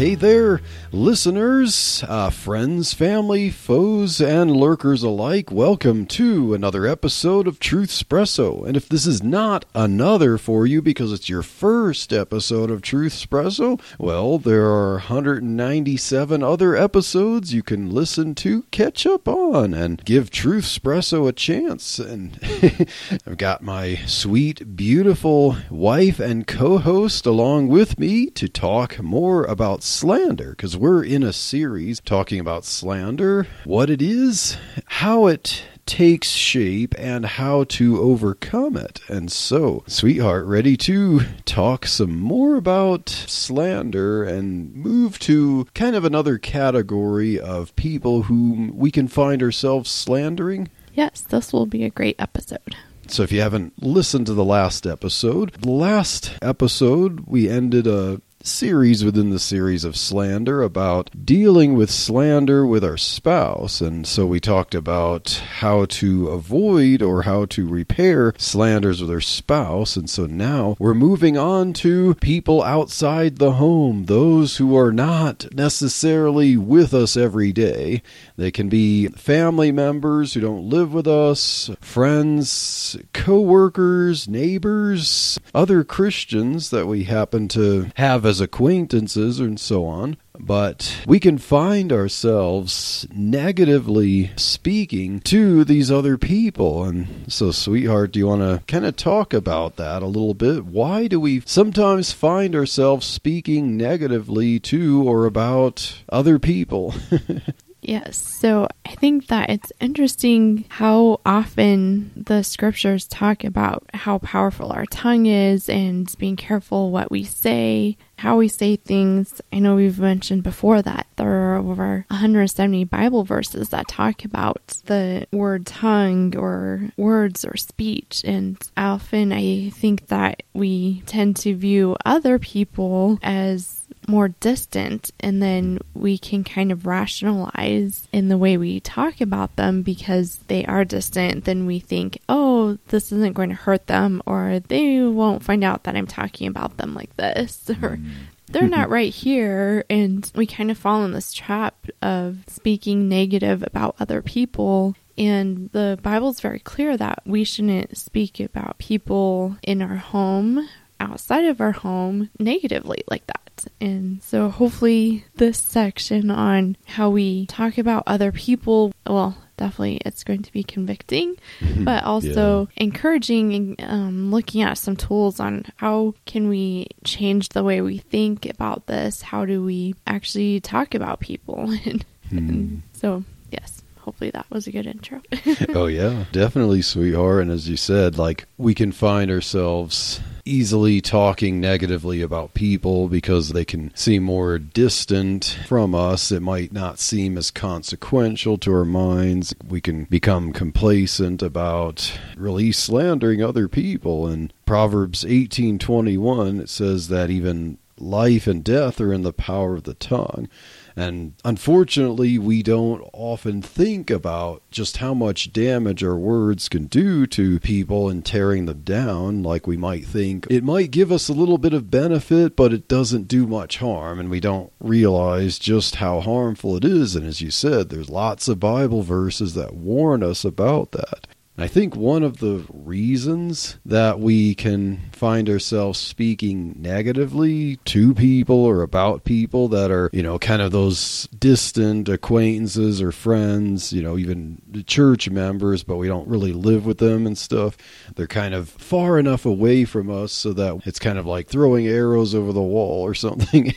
Hey there, listeners, uh, friends, family, foes, and lurkers alike. Welcome to another episode of Truth Espresso. And if this is not another for you because it's your first episode of Truth Espresso, well, there are 197 other episodes you can listen to, catch up on, and give Truth Espresso a chance. And I've got my sweet, beautiful wife and co host along with me to talk more about slander because we're in a series talking about slander, what it is, how it takes shape, and how to overcome it. And so, sweetheart, ready to talk some more about slander and move to kind of another category of people whom we can find ourselves slandering? Yes, this will be a great episode. So, if you haven't listened to the last episode, the last episode we ended a series within the series of slander about dealing with slander with our spouse. And so we talked about how to avoid or how to repair slanders with our spouse. And so now we're moving on to people outside the home, those who are not necessarily with us every day. They can be family members who don't live with us, friends, co workers, neighbors, other Christians that we happen to have as acquaintances and so on. But we can find ourselves negatively speaking to these other people. And so, sweetheart, do you want to kind of talk about that a little bit? Why do we sometimes find ourselves speaking negatively to or about other people? Yes, so I think that it's interesting how often the scriptures talk about how powerful our tongue is and being careful what we say, how we say things. I know we've mentioned before that there are over 170 Bible verses that talk about the word tongue or words or speech, and often I think that we tend to view other people as more distant and then we can kind of rationalize in the way we talk about them because they are distant then we think oh this isn't going to hurt them or they won't find out that i'm talking about them like this or mm. they're not right here and we kind of fall in this trap of speaking negative about other people and the Bible's very clear that we shouldn't speak about people in our home, outside of our home, negatively like that. And so, hopefully, this section on how we talk about other people, well, definitely it's going to be convicting, but also encouraging and um, looking at some tools on how can we change the way we think about this? How do we actually talk about people? and, and so, yes hopefully that was a good intro. oh yeah, definitely, sweetheart. And as you said, like we can find ourselves easily talking negatively about people because they can seem more distant from us. It might not seem as consequential to our minds. We can become complacent about really slandering other people. And Proverbs 18:21 it says that even life and death are in the power of the tongue. And unfortunately, we don't often think about just how much damage our words can do to people and tearing them down like we might think. It might give us a little bit of benefit, but it doesn't do much harm, and we don't realize just how harmful it is. And as you said, there's lots of Bible verses that warn us about that. I think one of the reasons that we can find ourselves speaking negatively to people or about people that are, you know, kind of those distant acquaintances or friends, you know, even church members, but we don't really live with them and stuff. They're kind of far enough away from us so that it's kind of like throwing arrows over the wall or something.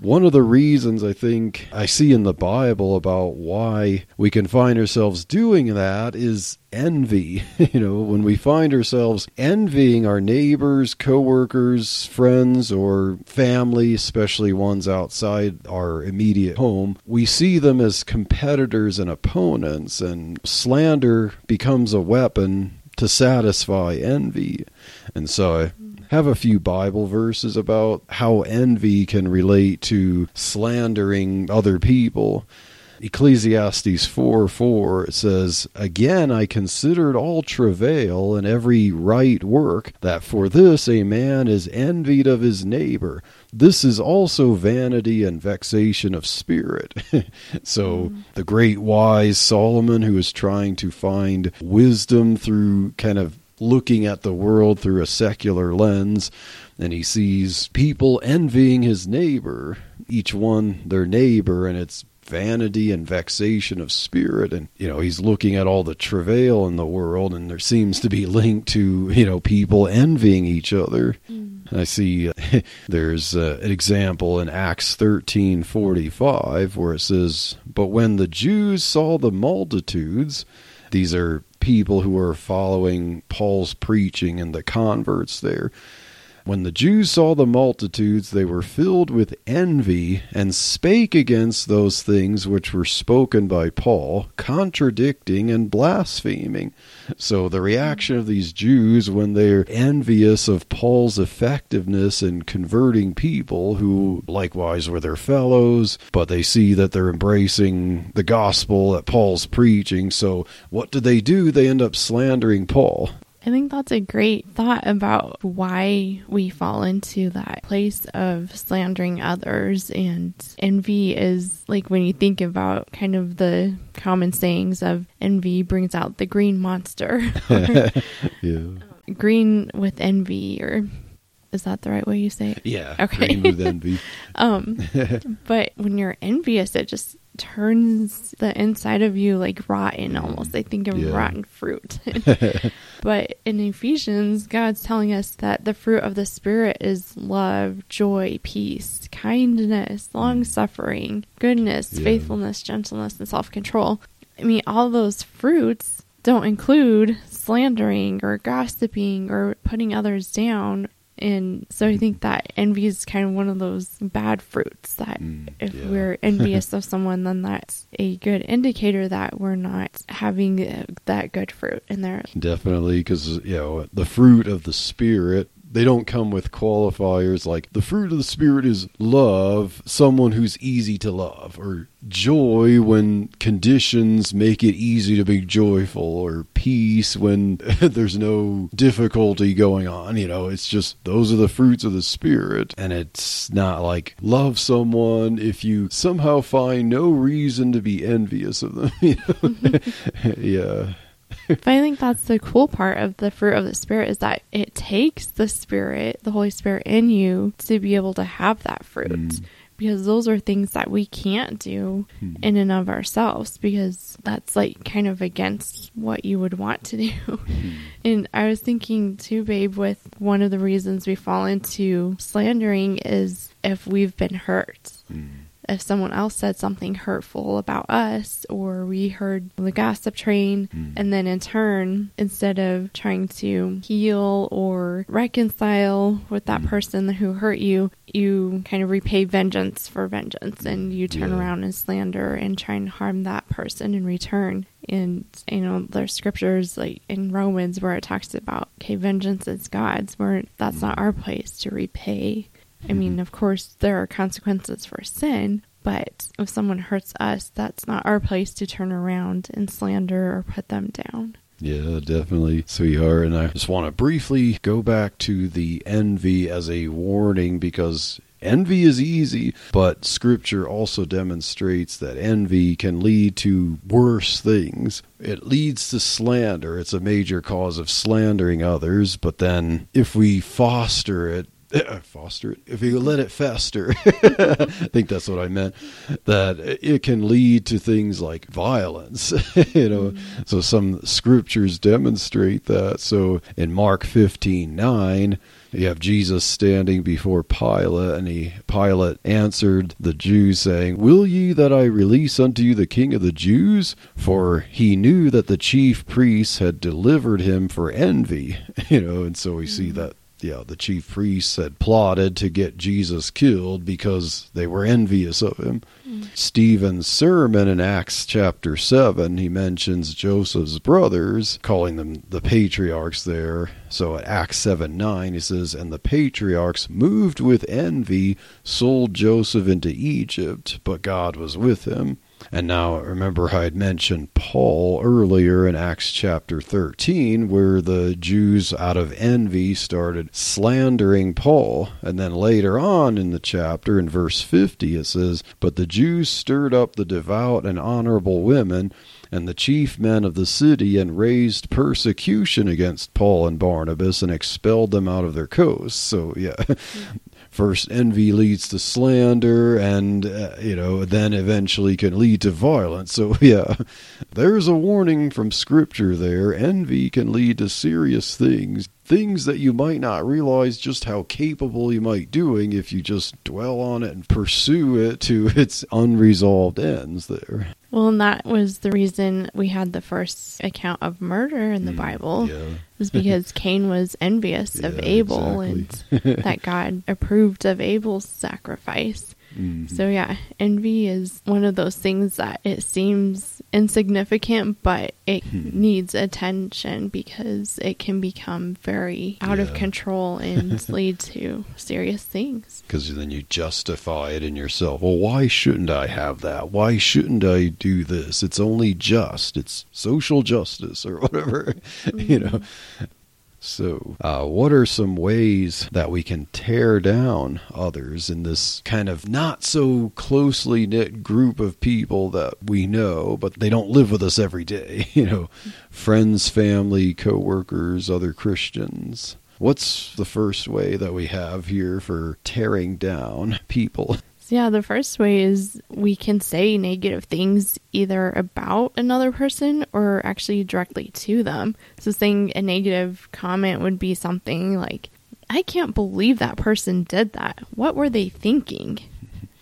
one of the reasons I think I see in the Bible about why we can find ourselves doing that is envy. you know, when we find ourselves envying our neighbors, coworkers, friends, or family, especially ones outside our immediate home, we see them as competitors and opponents, and slander becomes a weapon to satisfy envy. And so I have a few Bible verses about how envy can relate to slandering other people. Ecclesiastes 4 4 it says, Again I considered all travail and every right work, that for this a man is envied of his neighbor. This is also vanity and vexation of spirit. so mm. the great wise Solomon, who is trying to find wisdom through kind of looking at the world through a secular lens, and he sees people envying his neighbor, each one their neighbor, and it's vanity and vexation of spirit and you know he's looking at all the travail in the world and there seems to be linked to you know people envying each other mm. i see uh, there's uh, an example in acts 13:45 where it says but when the jews saw the multitudes these are people who are following Paul's preaching and the converts there when the Jews saw the multitudes, they were filled with envy and spake against those things which were spoken by Paul, contradicting and blaspheming. So, the reaction of these Jews when they're envious of Paul's effectiveness in converting people who likewise were their fellows, but they see that they're embracing the gospel that Paul's preaching. So, what do they do? They end up slandering Paul. I think that's a great thought about why we fall into that place of slandering others. And envy is like when you think about kind of the common sayings of envy brings out the green monster. yeah. Green with envy or is that the right way you say it? Yeah. Okay. Green with envy. um, but when you're envious, it just turns the inside of you like rotten almost. Mm-hmm. I think of yeah. rotten fruit. but in Ephesians, God's telling us that the fruit of the Spirit is love, joy, peace, kindness, mm. long suffering, goodness, yeah. faithfulness, gentleness, and self control. I mean, all those fruits don't include slandering or gossiping or putting others down and so I think that envy is kind of one of those bad fruits that mm, if yeah. we're envious of someone, then that's a good indicator that we're not having that good fruit in there. Definitely, because, you know, the fruit of the Spirit they don't come with qualifiers like the fruit of the spirit is love, someone who's easy to love, or joy when conditions make it easy to be joyful, or peace when there's no difficulty going on. You know, it's just those are the fruits of the spirit, and it's not like love someone if you somehow find no reason to be envious of them. You know? Mm-hmm. yeah but I think that's the cool part of the fruit of the Spirit is that it takes the Spirit, the Holy Spirit in you to be able to have that fruit. Mm. Because those are things that we can't do mm. in and of ourselves, because that's like kind of against what you would want to do. Mm. And I was thinking too, babe, with one of the reasons we fall into slandering is if we've been hurt hmm if someone else said something hurtful about us or we heard the gossip train mm. and then in turn instead of trying to heal or reconcile with that mm. person who hurt you you kind of repay vengeance for vengeance and you turn yeah. around and slander and try and harm that person in return and you know there's scriptures like in romans where it talks about okay vengeance is god's where that's mm. not our place to repay I mean, mm-hmm. of course, there are consequences for sin, but if someone hurts us, that's not our place to turn around and slander or put them down. Yeah, definitely, sweetheart. And I just want to briefly go back to the envy as a warning because envy is easy, but scripture also demonstrates that envy can lead to worse things. It leads to slander. It's a major cause of slandering others, but then if we foster it, foster it if you let it fester i think that's what i meant that it can lead to things like violence you know mm-hmm. so some scriptures demonstrate that so in mark 15 9 you have Jesus standing before Pilate, and he Pilate answered the Jews, saying, Will ye that I release unto you the king of the Jews? For he knew that the chief priests had delivered him for envy. You know, and so we see mm-hmm. That yeah, the chief priests had plotted to get Jesus killed because they were envious of him. Mm. Stephen's sermon in Acts chapter 7, he mentions Joseph's brothers, calling them the patriarchs there. So at Acts 7 9, he says, And the patriarchs, moved with envy, sold Joseph into Egypt, but God was with him. And now remember, I had mentioned Paul earlier in Acts chapter 13, where the Jews, out of envy, started slandering Paul. And then later on in the chapter, in verse 50, it says, But the Jews stirred up the devout and honorable women and the chief men of the city and raised persecution against Paul and Barnabas and expelled them out of their coasts. So, yeah, first envy leads to slander and uh, you know then eventually can lead to violence. So yeah there's a warning from scripture there. Envy can lead to serious things things that you might not realize just how capable you might be doing if you just dwell on it and pursue it to its unresolved ends there well, and that was the reason we had the first account of murder in the mm, Bible. Yeah. Was because Cain was envious yeah, of Abel exactly. and that God approved of Abel's sacrifice. Mm-hmm. So yeah, envy is one of those things that it seems insignificant, but it hmm. needs attention because it can become very out yeah. of control and lead to serious things. Because then you justify it in yourself. Well, why shouldn't I have that? Why shouldn't I do this? It's only just. It's social justice or whatever. Mm-hmm. you know. So, uh, what are some ways that we can tear down others in this kind of not so closely knit group of people that we know, but they don't live with us every day? You know, friends, family, coworkers, other Christians. What's the first way that we have here for tearing down people? Yeah, the first way is we can say negative things either about another person or actually directly to them. So, saying a negative comment would be something like, I can't believe that person did that. What were they thinking?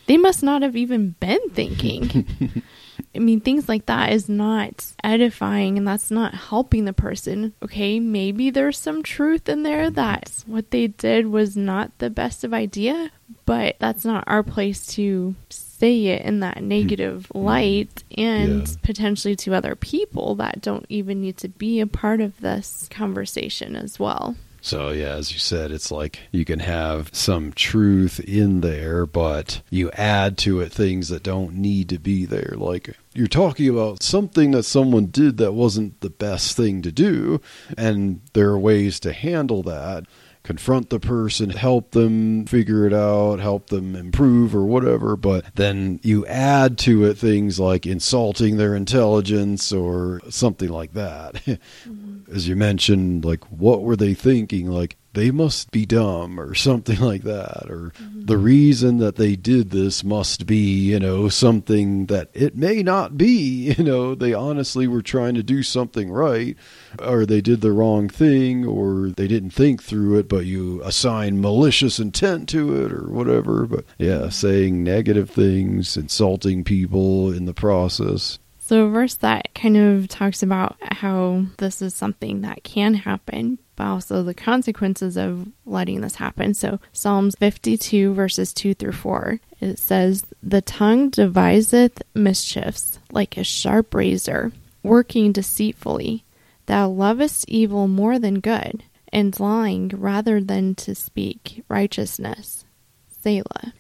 They must not have even been thinking. I mean, things like that is not edifying and that's not helping the person. Okay, maybe there's some truth in there that what they did was not the best of idea, but that's not our place to say it in that negative mm-hmm. light and yeah. potentially to other people that don't even need to be a part of this conversation as well. So, yeah, as you said, it's like you can have some truth in there, but you add to it things that don't need to be there. Like you're talking about something that someone did that wasn't the best thing to do, and there are ways to handle that confront the person, help them figure it out, help them improve or whatever. But then you add to it things like insulting their intelligence or something like that. Mm-hmm. As you mentioned, like what were they thinking? Like they must be dumb or something like that or mm-hmm. the reason that they did this must be you know something that it may not be you know they honestly were trying to do something right or they did the wrong thing or they didn't think through it but you assign malicious intent to it or whatever but yeah saying negative things insulting people in the process so, a verse that kind of talks about how this is something that can happen, but also the consequences of letting this happen. So, Psalms 52, verses 2 through 4, it says, The tongue deviseth mischiefs like a sharp razor, working deceitfully. Thou lovest evil more than good, and lying rather than to speak righteousness. Selah.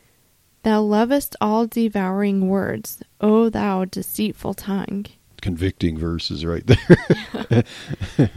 Thou lovest all devouring words, O thou deceitful tongue. Convicting verses right there.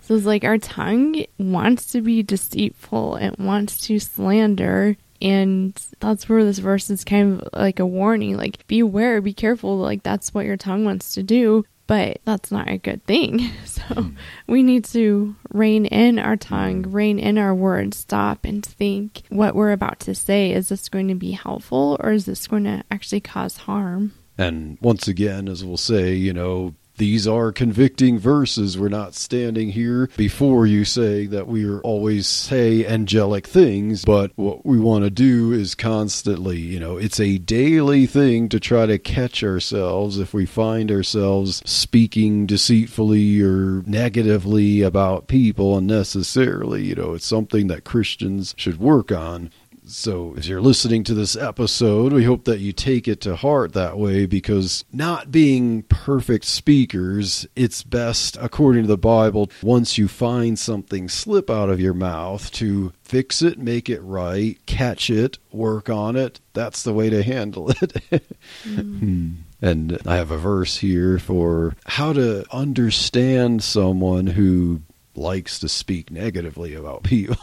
so it's like our tongue wants to be deceitful, it wants to slander, and that's where this verse is kind of like a warning like beware be careful like that's what your tongue wants to do but that's not a good thing. So hmm. we need to rein in our tongue, hmm. rein in our words, stop and think what we're about to say. Is this going to be helpful or is this going to actually cause harm? And once again, as we'll say, you know, these are convicting verses. We're not standing here before you saying that we are always say angelic things, but what we want to do is constantly, you know, it's a daily thing to try to catch ourselves if we find ourselves speaking deceitfully or negatively about people unnecessarily. You know, it's something that Christians should work on. So, as you're listening to this episode, we hope that you take it to heart that way because not being perfect speakers, it's best, according to the Bible, once you find something slip out of your mouth, to fix it, make it right, catch it, work on it. That's the way to handle it. mm. And I have a verse here for how to understand someone who likes to speak negatively about people.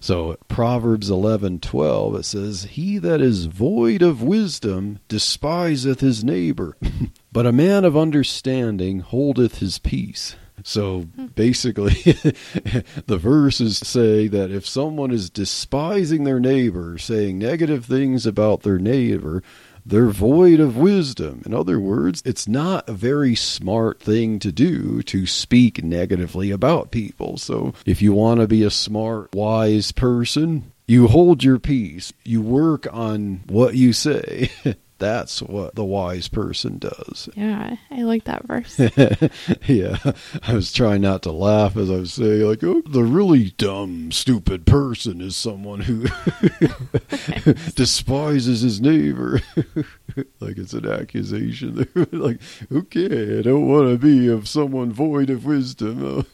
so Proverbs 11:12 it says, "He that is void of wisdom despiseth his neighbor, but a man of understanding holdeth his peace." So basically, the verses say that if someone is despising their neighbor, saying negative things about their neighbor, they're void of wisdom. In other words, it's not a very smart thing to do to speak negatively about people. So if you want to be a smart, wise person, you hold your peace. You work on what you say. That's what the wise person does. Yeah, I like that verse. yeah, I was trying not to laugh as I was saying, like, oh, the really dumb, stupid person is someone who despises his neighbor. like it's an accusation. like, okay, I don't want to be of someone void of wisdom.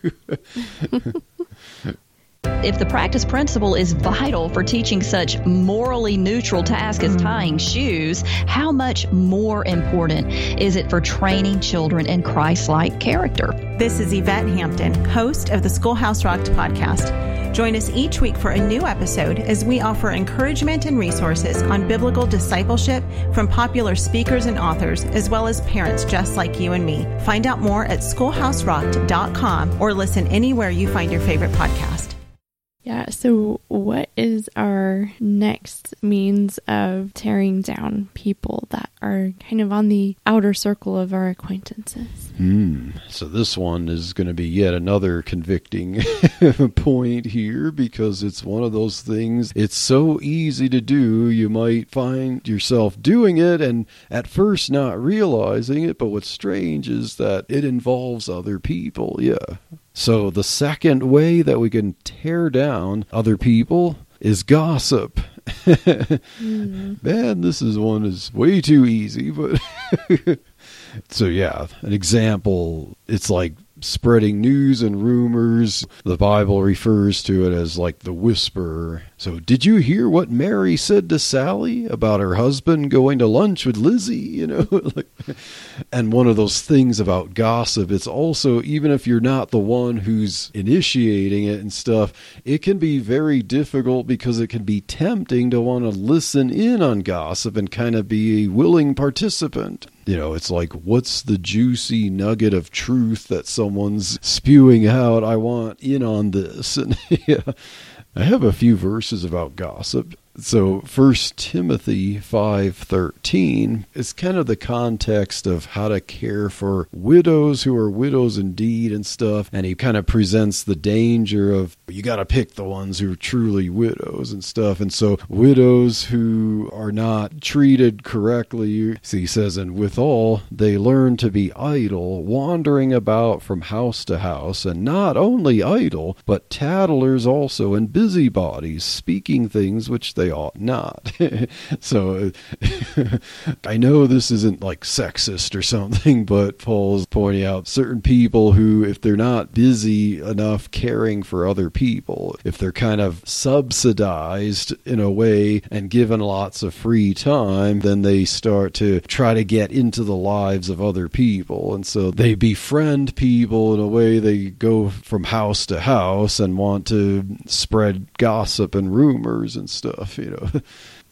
If the practice principle is vital for teaching such morally neutral tasks as mm. tying shoes, how much more important is it for training children in Christ like character? This is Yvette Hampton, host of the Schoolhouse Rocked podcast. Join us each week for a new episode as we offer encouragement and resources on biblical discipleship from popular speakers and authors, as well as parents just like you and me. Find out more at schoolhouserocked.com or listen anywhere you find your favorite podcast. Yeah, so what is our next means of tearing down people that are kind of on the outer circle of our acquaintances? Hmm. So this one is going to be yet another convicting point here because it's one of those things. It's so easy to do. You might find yourself doing it and at first not realizing it, but what's strange is that it involves other people. Yeah. So, the second way that we can tear down other people is gossip. mm. Man, this is one is way too easy, but so yeah, an example, it's like spreading news and rumors. The Bible refers to it as like the whisperer. So, did you hear what Mary said to Sally about her husband going to lunch with Lizzie? You know, and one of those things about gossip, it's also, even if you're not the one who's initiating it and stuff, it can be very difficult because it can be tempting to want to listen in on gossip and kind of be a willing participant you know, it's like, what's the juicy nugget of truth that someone's spewing out? I want in on this. And yeah, I have a few verses about gossip. So First Timothy 5:13 is kind of the context of how to care for widows who are widows indeed and stuff and he kind of presents the danger of you got to pick the ones who are truly widows and stuff. And so widows who are not treated correctly so he says and withal they learn to be idle wandering about from house to house and not only idle but tattlers also and busybodies speaking things which they ought not. so I know this isn't like sexist or something, but Paul's pointing out certain people who, if they're not busy enough caring for other people, if they're kind of subsidized in a way and given lots of free time, then they start to try to get into the lives of other people. And so they befriend people in a way, they go from house to house and want to spread gossip and rumors and stuff you know.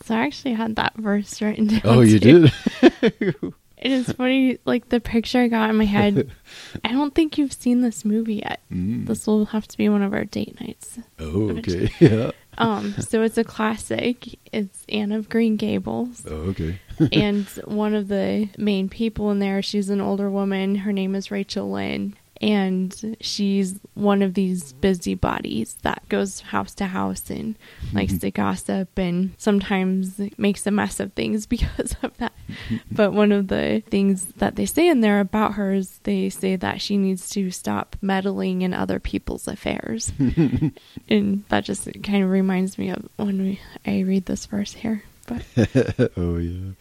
So I actually had that verse written down. Oh, you too. did? It is funny, like the picture I got in my head. I don't think you've seen this movie yet. Mm. This will have to be one of our date nights. Oh, okay. Yeah. Um, so it's a classic. It's Anne of Green Gables. Oh, okay. and one of the main people in there, she's an older woman. Her name is Rachel Lynde. And she's one of these busybodies that goes house to house and likes mm-hmm. to gossip and sometimes makes a mess of things because of that. Mm-hmm. but one of the things that they say in there about her is they say that she needs to stop meddling in other people's affairs. and that just kind of reminds me of when we, I read this verse here. But oh yeah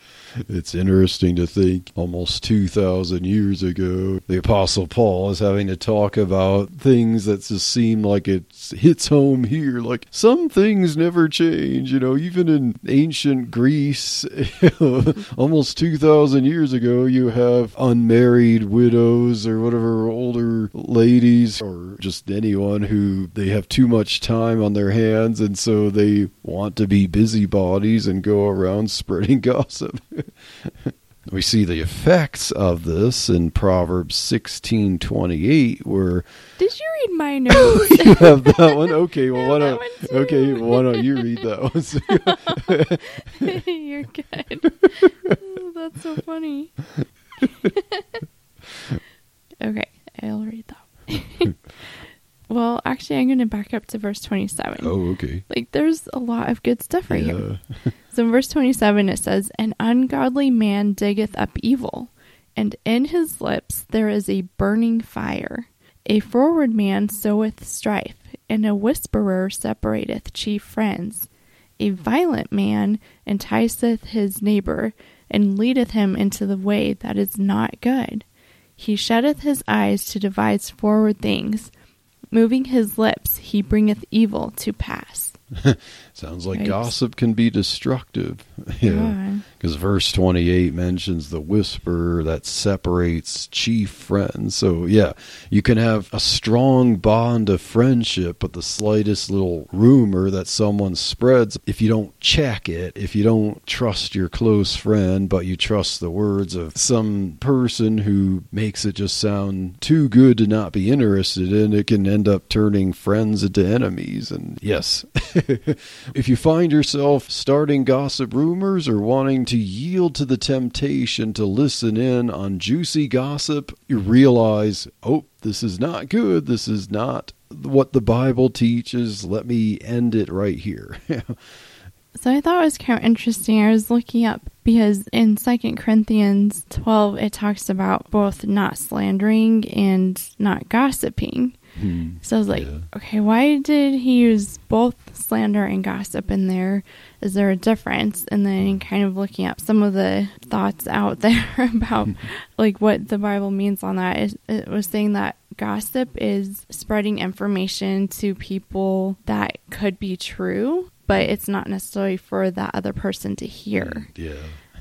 it's interesting to think almost 2000 years ago the apostle paul is having to talk about things that just seem like it hits home here. Like some things never change you know even in ancient greece almost 2000 years ago you have unmarried widows or whatever older ladies or just anyone who they have too much time on their hands and so they want to be busybodies and go around spreading gossip we see the effects of this in Proverbs sixteen twenty eight, where did you read my notes? Oh, you have that one. Okay, well, why don't okay, why don't you read that one? You're good. Oh, that's so funny. okay, I'll read that. Well, actually, I'm going to back up to verse 27. oh, okay. Like, there's a lot of good stuff right here. So in verse 27, it says, An ungodly man diggeth up evil, and in his lips there is a burning fire. A forward man soweth strife, and a whisperer separateth chief friends. A violent man enticeth his neighbor, and leadeth him into the way that is not good. He shutteth his eyes to devise forward things. Moving his lips, he bringeth evil to pass. Sounds like Yikes. gossip can be destructive. Yeah. Because verse 28 mentions the whisper that separates chief friends. So, yeah, you can have a strong bond of friendship, but the slightest little rumor that someone spreads, if you don't check it, if you don't trust your close friend, but you trust the words of some person who makes it just sound too good to not be interested in, it can end up turning friends into enemies. And yes, if you find yourself starting gossip rumors or wanting to yield to the temptation to listen in on juicy gossip, you realize, oh, this is not good. This is not what the Bible teaches. Let me end it right here. So I thought it was kind of interesting. I was looking up because in Second Corinthians 12 it talks about both not slandering and not gossiping. Hmm. So I was like, Yeah. okay, why did he use both slander and gossip in there? Is there a difference? And then kind of looking up some of the thoughts out there about like what the Bible means on that. It, it was saying that gossip is spreading information to people that could be true, but it's not necessarily for that other person to hear. yeah.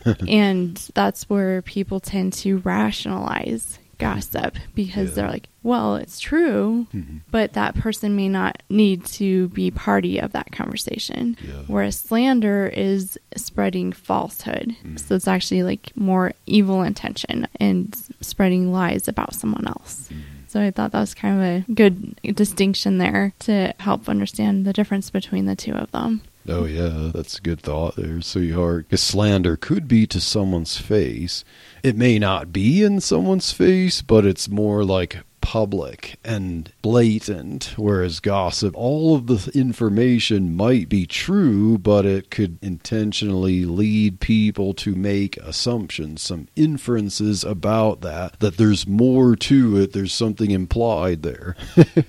and that's where people tend to rationalize gossip because Yeah. they're like, well, it's true, Mhm. but that person may not need to be party of that conversation. Yeah. Whereas slander is spreading falsehood. Mm. So it's actually like more evil intention and spreading lies about someone else. Mm. So I thought that was kind of a good distinction there to help understand the difference between the two of them. Oh yeah, that's a good thought there, sweetheart. Because slander could be to someone's face. It may not be in someone's face, but it's more like public and blatant. Whereas gossip, all of the information might be true, but it could intentionally lead people to make assumptions, some inferences about that. That there's more to it. There's something implied there.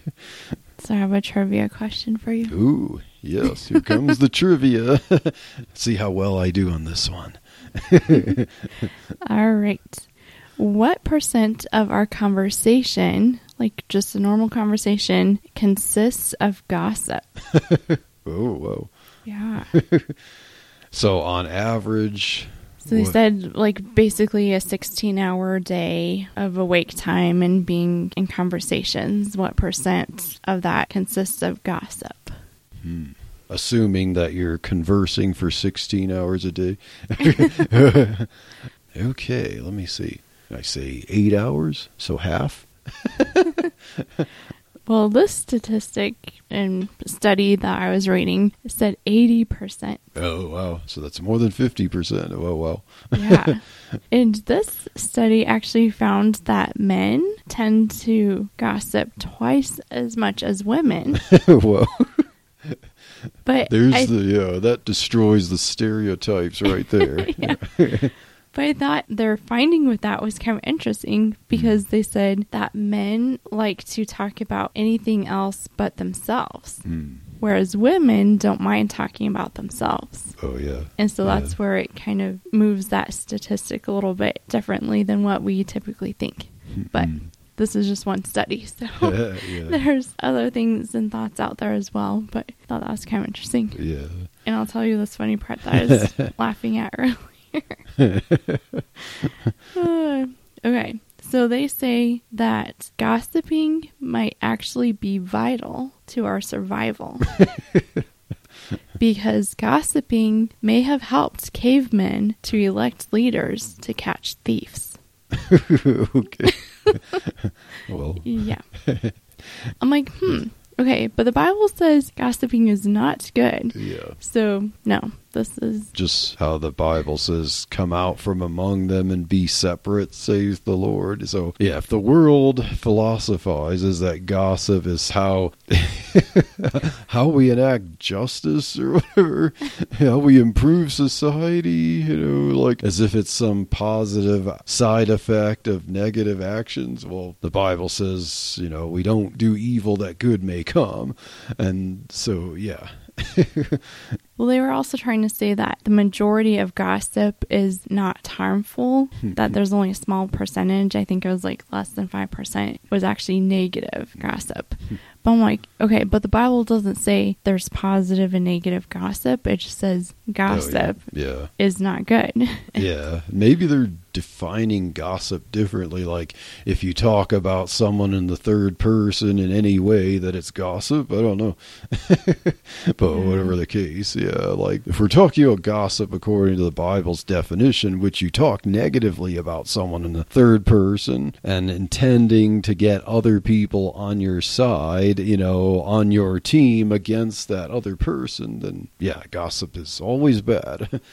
So I have a trivia question for you. Ooh, yes, here comes the trivia. See how well I do on this one. All right. What percent of our conversation, like just a normal conversation, consists of gossip? Oh, whoa. Yeah. So on average, So they what- said like basically a 16 hour day of awake time and being in conversations. What percent of that consists of gossip? Hmm. assuming that you're conversing for 16 hours a day. Okay, let me see. I say eight hours, so half. Well, this statistic and study that I was reading said 80%. Oh wow! So that's more than fifty percent. Oh wow! Yeah. and this study actually found that men tend to gossip twice as much as women. Whoa! But There's I, the yeah that destroys the stereotypes right there. But I thought their finding with that was kind of interesting mm-hmm. because they said that men like to talk about anything else but themselves, Hmm. whereas women don't mind talking about themselves. Oh yeah. And so Yeah. that's where it kind of moves that statistic a little bit differently than what we typically think. Hmm, but hmm. This is just one study, so yeah. there's other things and thoughts out there as well. But I thought that was kind of interesting. Yeah. And I'll tell you this funny part that I was laughing at earlier. Uh, okay, so they say that gossiping might actually be vital to our survival. because gossiping may have helped cavemen to elect leaders to catch thieves. okay. well, Yeah. I'm like, hmm, okay, but the Bible says gossiping is not good. yeah. So, no, this is Just how the Bible says, "Come out from among them and be separate," says the Lord. So, yeah, if the world philosophizes that gossip is how how we enact justice or whatever, how we improve society, you know, like as if it's some positive side effect of negative actions. Well, the Bible says, you know, we don't do evil that good may come. And so, yeah. Well, they were also trying to say that the majority of gossip is not harmful, that there's only a small percentage, I think it was like less than 5%, was actually negative gossip. But I'm like, okay, but the Bible doesn't say there's positive and negative gossip. It just says gossip Oh, yeah. is not good. Yeah, maybe they're defining gossip differently. Like if you talk about someone in the third person in any way, that it's gossip. I don't know, but whatever the case, yeah. Like if we're talking about gossip according to the Bible's definition, which you talk negatively about someone in the third person and intending to get other people on your side, you know, on your team against that other person, then yeah, gossip is always bad.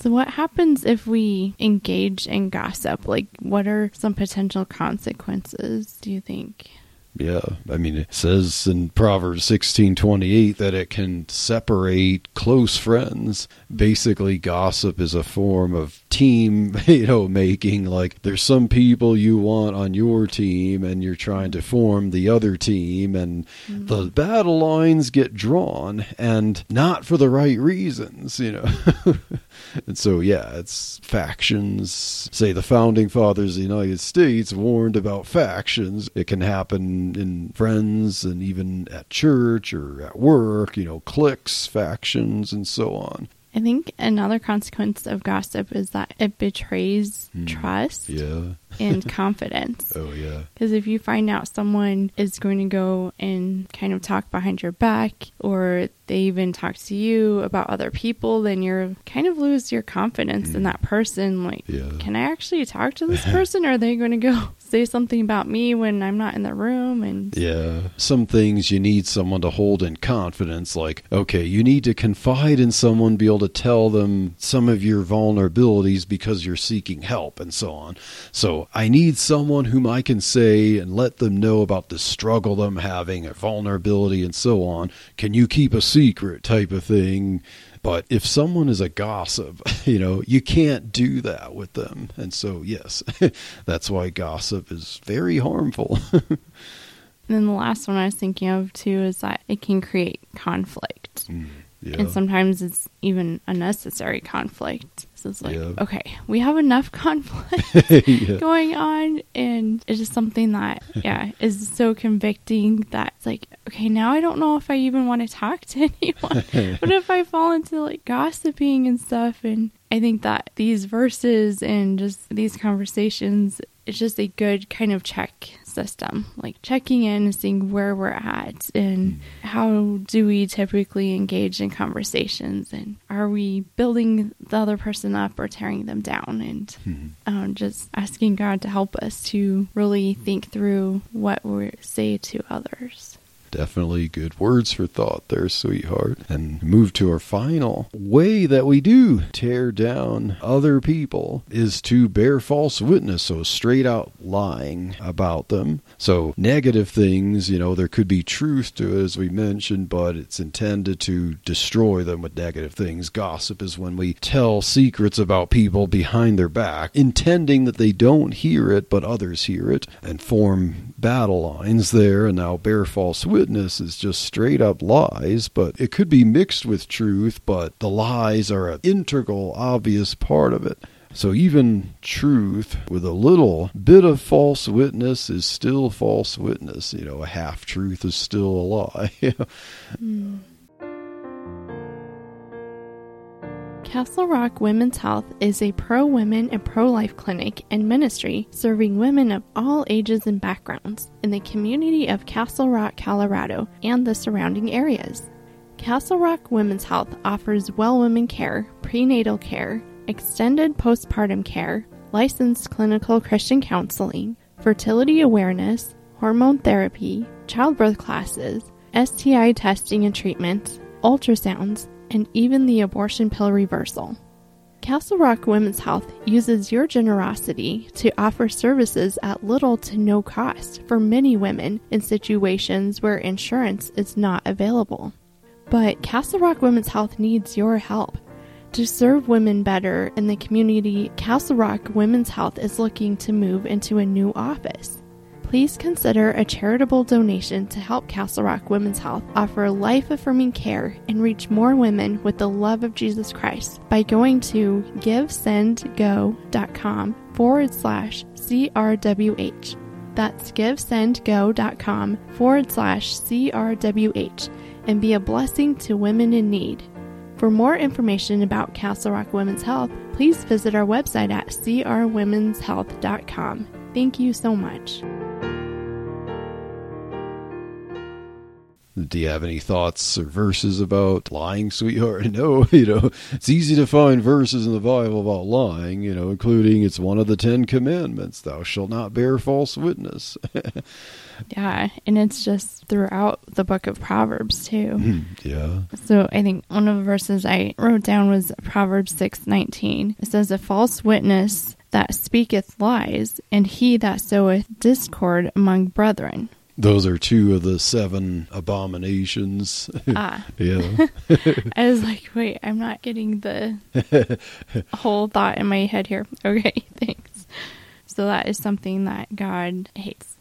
So, what happens if we engage in gossip? Like, what are some potential consequences, do you think? Yeah, I mean it says in Proverbs sixteen twenty eight that it can separate close friends. Basically, gossip is a form of team, you know, making. Like there's some people you want on your team, and you're trying to form the other team, and the mm-hmm. battle lines get drawn, and not for the right reasons, you know. And so, yeah, it's factions. Say the founding fathers of the United States warned about factions. It can happen in friends and even at church or at work, you know, cliques, factions, and so on. I think another consequence of gossip is that it betrays trust Hmm. Yeah. And confidence. Oh, yeah. Because if you find out someone is going to go and kind of talk behind your back, or they even talk to you about other people, then you're kind of lose your confidence in mm. that person. Like. Yeah. can I actually talk to this person? or are they going to go say something about me when I'm not in the room? And Yeah. Some things you need someone to hold in confidence. Like, okay, you need to confide in someone, be able to tell them some of your vulnerabilities because you're seeking help and so on. So I need someone whom I can say and let them know about the struggle I'm having, a vulnerability and so on. Can you keep a secret type of thing? But if someone is a gossip, you know, you can't do that with them. And so, yes, that's why gossip is very harmful. And then the last one I was thinking of too is that it can create conflict. Mm, yeah. And sometimes it's even unnecessary conflict. So it's like, Yeah. okay, we have enough conflict Yeah. going on. And it's just something that, yeah, is so convicting that it's like, okay, now I don't know if I even want to talk to anyone. what if I fall into like gossiping and stuff? And I think that these verses and just these conversations, it's just a good kind of check system, like checking in and seeing where we're at and how do we typically engage in conversations and are we building the other person up or tearing them down? And um, just asking God to help us to really think through what we say to others. Definitely good words for thought there, sweetheart. And move to our final way that we do tear down other people is to bear false witness, so straight out lying about them. So, negative things, you know, there could be truth to it, as we mentioned, but it's intended to destroy them with negative things. Gossip is when we tell secrets about people behind their back, intending that they don't hear it, but others hear it, and form battle lines there. And now, bear false witness is just straight up lies, but it could be mixed with truth, but the lies are an integral, obvious part of it. So even truth with a little bit of false witness is still false witness. You know, a half truth is still a lie. Hmm. Castle Rock Women's Health is a pro women and pro life clinic and ministry serving women of all ages and backgrounds in the community of Castle Rock, Colorado, and the surrounding areas. Castle Rock Women's Health offers well women care, prenatal care, extended postpartum care, licensed clinical Christian counseling, fertility awareness, hormone therapy, childbirth classes, STI testing and treatment, ultrasounds, and even the abortion pill reversal. Castle Rock Women's Health uses your generosity to offer services at little to no cost for many women in situations where insurance is not available. But Castle Rock Women's Health needs your help. To serve women better in the community, Castle Rock Women's Health is looking to move into a new office. Please consider a charitable donation to help Castle Rock Women's Health offer life affirming care and reach more women with the love of Jesus Christ by going to givesendgo.com forward slash CRWH. That's givesendgo.com forward slash CRWH and be a blessing to women in need. For more information about Castle Rock Women's Health, please visit our website at crwomenshealth.com. Thank you so much. Do you have any thoughts or verses about lying, sweetheart? No, you know, it's easy to find verses in the Bible about lying, you know, including it's one of the Ten Commandments thou shalt not bear false witness. Yeah, and it's just throughout the book of Proverbs too. Hmm, yeah. So I think one of the verses I wrote down was Proverbs six nineteen. It says, "A false witness that speaketh lies, and he that soweth discord among brethren." Those are two of the seven abominations. Ah, yeah. I was like, wait, I'm not getting the whole thought in my head here. Okay, thanks. So that is something that God hates.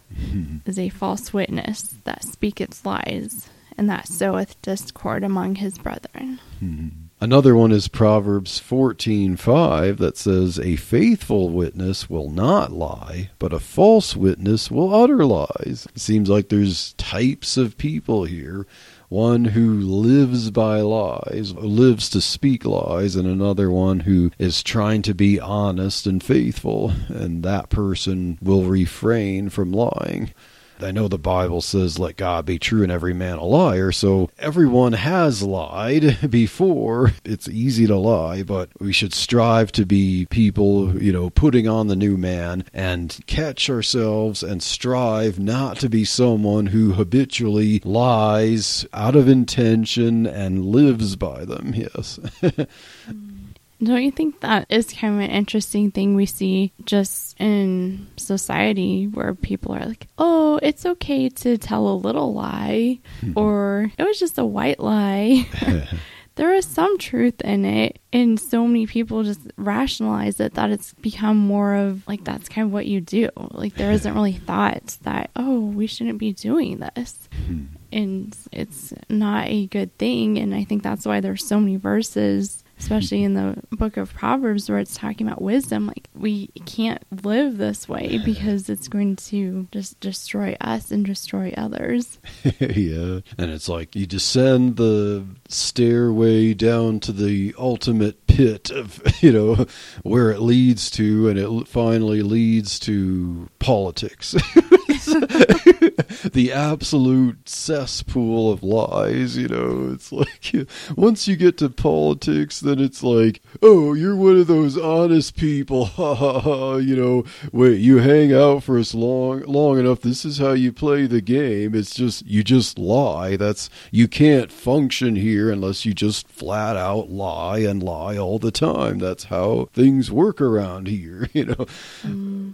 Is a false witness that speaketh lies, and that soweth discord among his brethren. Another one is Proverbs 14:5 that says a faithful witness will not lie, but a false witness will utter lies. It seems like there's types of people here. One who lives by lies, lives to speak lies, and another one who is trying to be honest and faithful, and that person will refrain from lying. I know the Bible says, let God be true and every man a liar. So everyone has lied before. It's easy to lie, but we should strive to be people, you know, putting on the new man and catch ourselves and strive not to be someone who habitually lies out of intention and lives by them. Yes. Mm. Don't you think that is kind of an interesting thing we see just in society where people are like, oh, it's okay to tell a little lie, mm-hmm. or it was just a white lie. there is some truth in it, and so many people just rationalize it that it's become more of like that's kind of what you do. Like, there isn't really thought that, oh, we shouldn't be doing this. Mm-hmm. And it's not a good thing. And I think that's why there's so many verses especially in the book of Proverbs where it's talking about wisdom, like we can't live this way because it's going to just destroy us and destroy others. yeah. And it's like you descend the stairway down to the ultimate pit of you know where it leads to and it finally leads to politics the absolute cesspool of lies you know? It's like once you get to politics then it's like oh you're one of those honest people ha ha ha you know? Wait you hang out for us long long enough this is how you play the game. It's just you just lie. That's you can't function here unless you just flat out lie and lie all the time. That's how things work around here you know? Mm.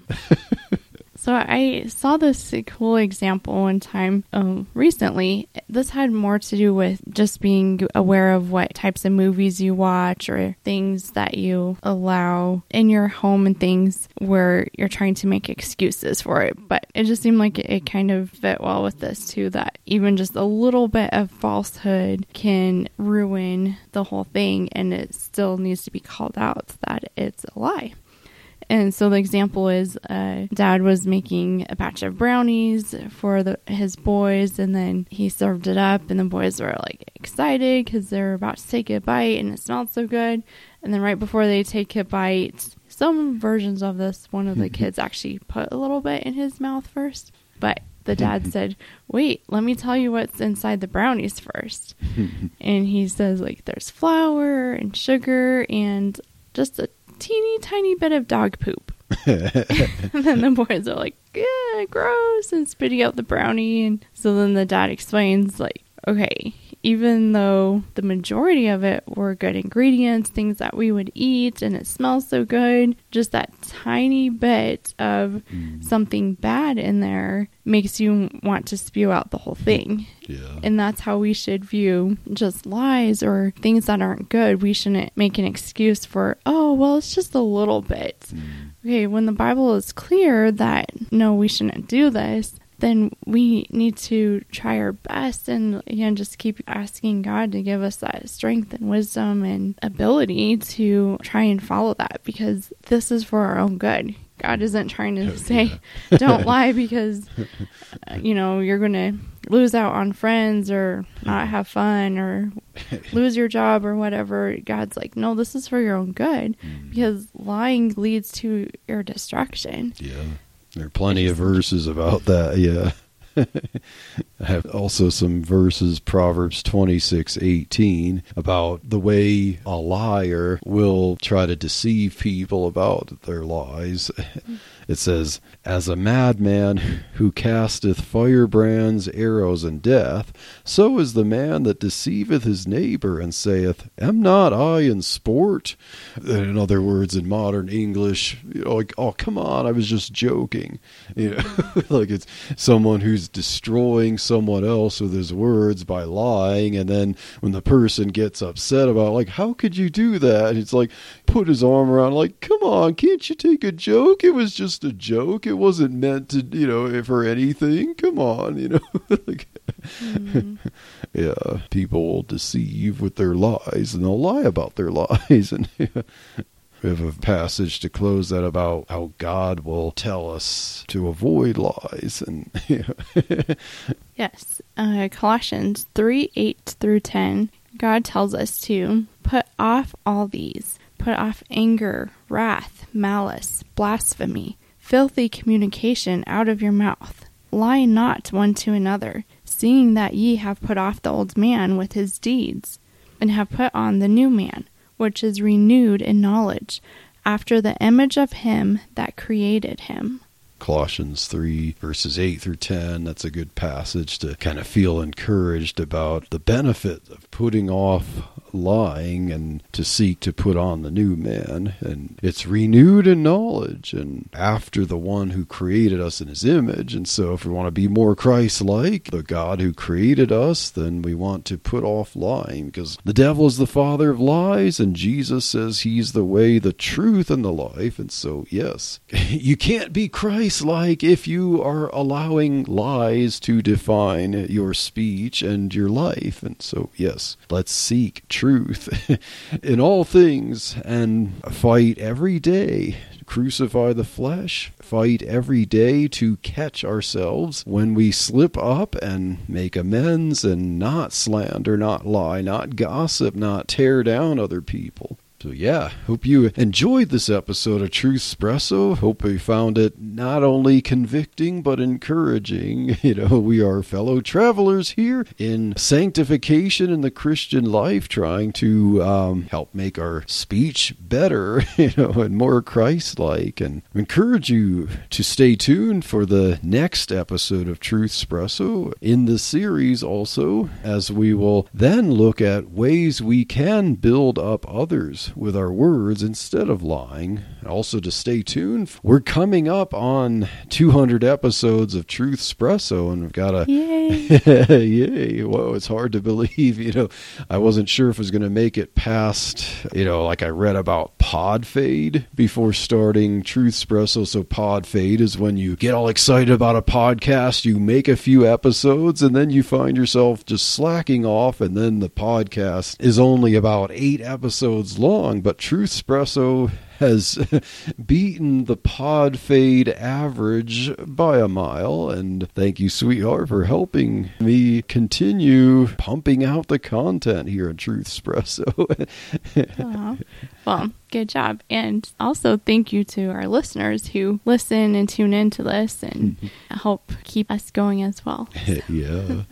So I saw this cool example one time um, recently. This had more to do with just being aware of what types of movies you watch or things that you allow in your home and things where you're trying to make excuses for it. But it just seemed like it kind of fit well with this too that even just a little bit of falsehood can ruin the whole thing and it still needs to be called out that it's a lie. And so the example is uh, dad was making a batch of brownies for the, his boys, and then he served it up, and the boys were like excited because they're about to take a bite, and it smelled so good. And then right before they take a bite, some versions of this, one of the kids actually put a little bit in his mouth first, but the dad said, "Wait, let me tell you what's inside the brownies first. and he says like there's flour and sugar and just a teeny tiny bit of dog poop. and then the boys are like, yeah, gross, and spitting out the brownie. And so then the dad explains, like, okay, even though the majority of it were good ingredients, things that we would eat, and it smells so good, just that tiny bit of mm. something bad in there makes you want to spew out the whole thing. Yeah. And that's how we should view just lies or things that aren't good. We shouldn't make an excuse for, oh, well, it's just a little bit. Mm. Okay, when the Bible is clear that no, we shouldn't do this, then we need to try our best and again just keep asking God to give us that strength and wisdom and ability to try and follow that because this is for our own good. God isn't trying to say don't lie because uh, you know you're going to lose out on friends or not have fun or lose your job or whatever. God's like, "No, this is for your own good." Mm. Because lying leads to your destruction. Yeah. There are plenty of verses about that. Yeah. I have also some verses, Proverbs twenty six eighteen, about the way a liar will try to deceive people about their lies. It says, As a madman who casteth firebrands, arrows, and death, so is the man that deceiveth his neighbor and saith, Am not I in sport? In other words, in modern English, you know, like, oh, come on, I was just joking. You know, like it's someone who's destroying someone else with his words by lying. And then when the person gets upset about, like, how could you do that? It's like, put his arm around, like, come on, can't you take a joke? It was just just a joke. It wasn't meant to, you know, for anything. Come on, you know. like, mm. Yeah, people will deceive with their lies, and they'll lie about their lies. And we have a passage to close that about how God will tell us to avoid lies. And yes, uh, Colossians three eight through ten. God tells us to put off all these. Put off anger, wrath, malice, blasphemy filthy communication out of your mouth. Lie not one to another, seeing that ye have put off the old man with his deeds, and have put on the new man, which is renewed in knowledge, after the image of him that created him. Colossians 3, verses 8 through 10. That's a good passage to kind of feel encouraged about the benefit of putting off lying and to seek to put on the new man. And it's renewed in knowledge and after the one who created us in his image. And so, if we want to be more Christ like, the God who created us, then we want to put off lying because the devil is the father of lies, and Jesus says he's the way, the truth, and the life. And so, yes, you can't be Christ like if you are allowing lies to define your speech and your life. And so, yes, let's seek truth in all things and fight every day crucify the flesh, fight every day to catch ourselves when we slip up and make amends and not slander, not lie, not gossip, not tear down other people. So, yeah, hope you enjoyed this episode of Truth Espresso. Hope you found it not only convicting but encouraging. You know, we are fellow travelers here in sanctification in the Christian life, trying to um, help make our speech better, you know, and more Christ like. And encourage you to stay tuned for the next episode of Truth Espresso in the series, also, as we will then look at ways we can build up others with our words instead of lying. Also, to stay tuned, we're coming up on 200 episodes of Truth Espresso, and we've got a Yay. yay! Whoa, it's hard to believe. You know, I wasn't sure if it was going to make it past. You know, like I read about pod fade before starting Truth Espresso. So pod fade is when you get all excited about a podcast, you make a few episodes, and then you find yourself just slacking off, and then the podcast is only about eight episodes long. But Truth Espresso has beaten the pod fade average by a mile. And thank you, sweetheart, for helping me continue pumping out the content here in Truth Espresso. Well, good job. And also thank you to our listeners who listen and tune into this and mm-hmm. help keep us going as well. yeah.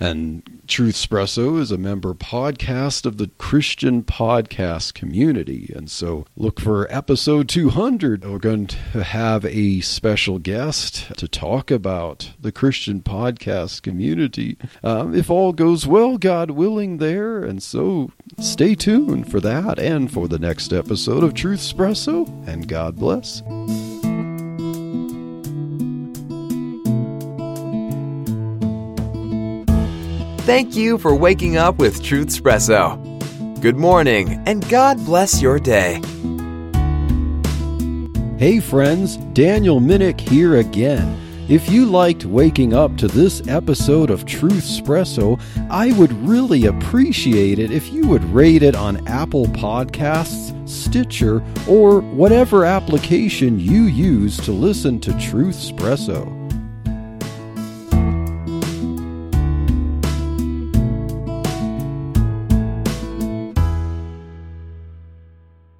And Truth Espresso is a member podcast of the Christian podcast community. And so look for episode 200. We're going to have a special guest to talk about the Christian podcast community. Um, if all goes well, God willing, there. And so stay tuned for that and for the next episode of Truth Espresso. And God bless. Thank you for waking up with Truth Espresso. Good morning, and God bless your day. Hey friends, Daniel Minnick here again. If you liked waking up to this episode of Truth Espresso, I would really appreciate it if you would rate it on Apple Podcasts, Stitcher, or whatever application you use to listen to Truth Espresso.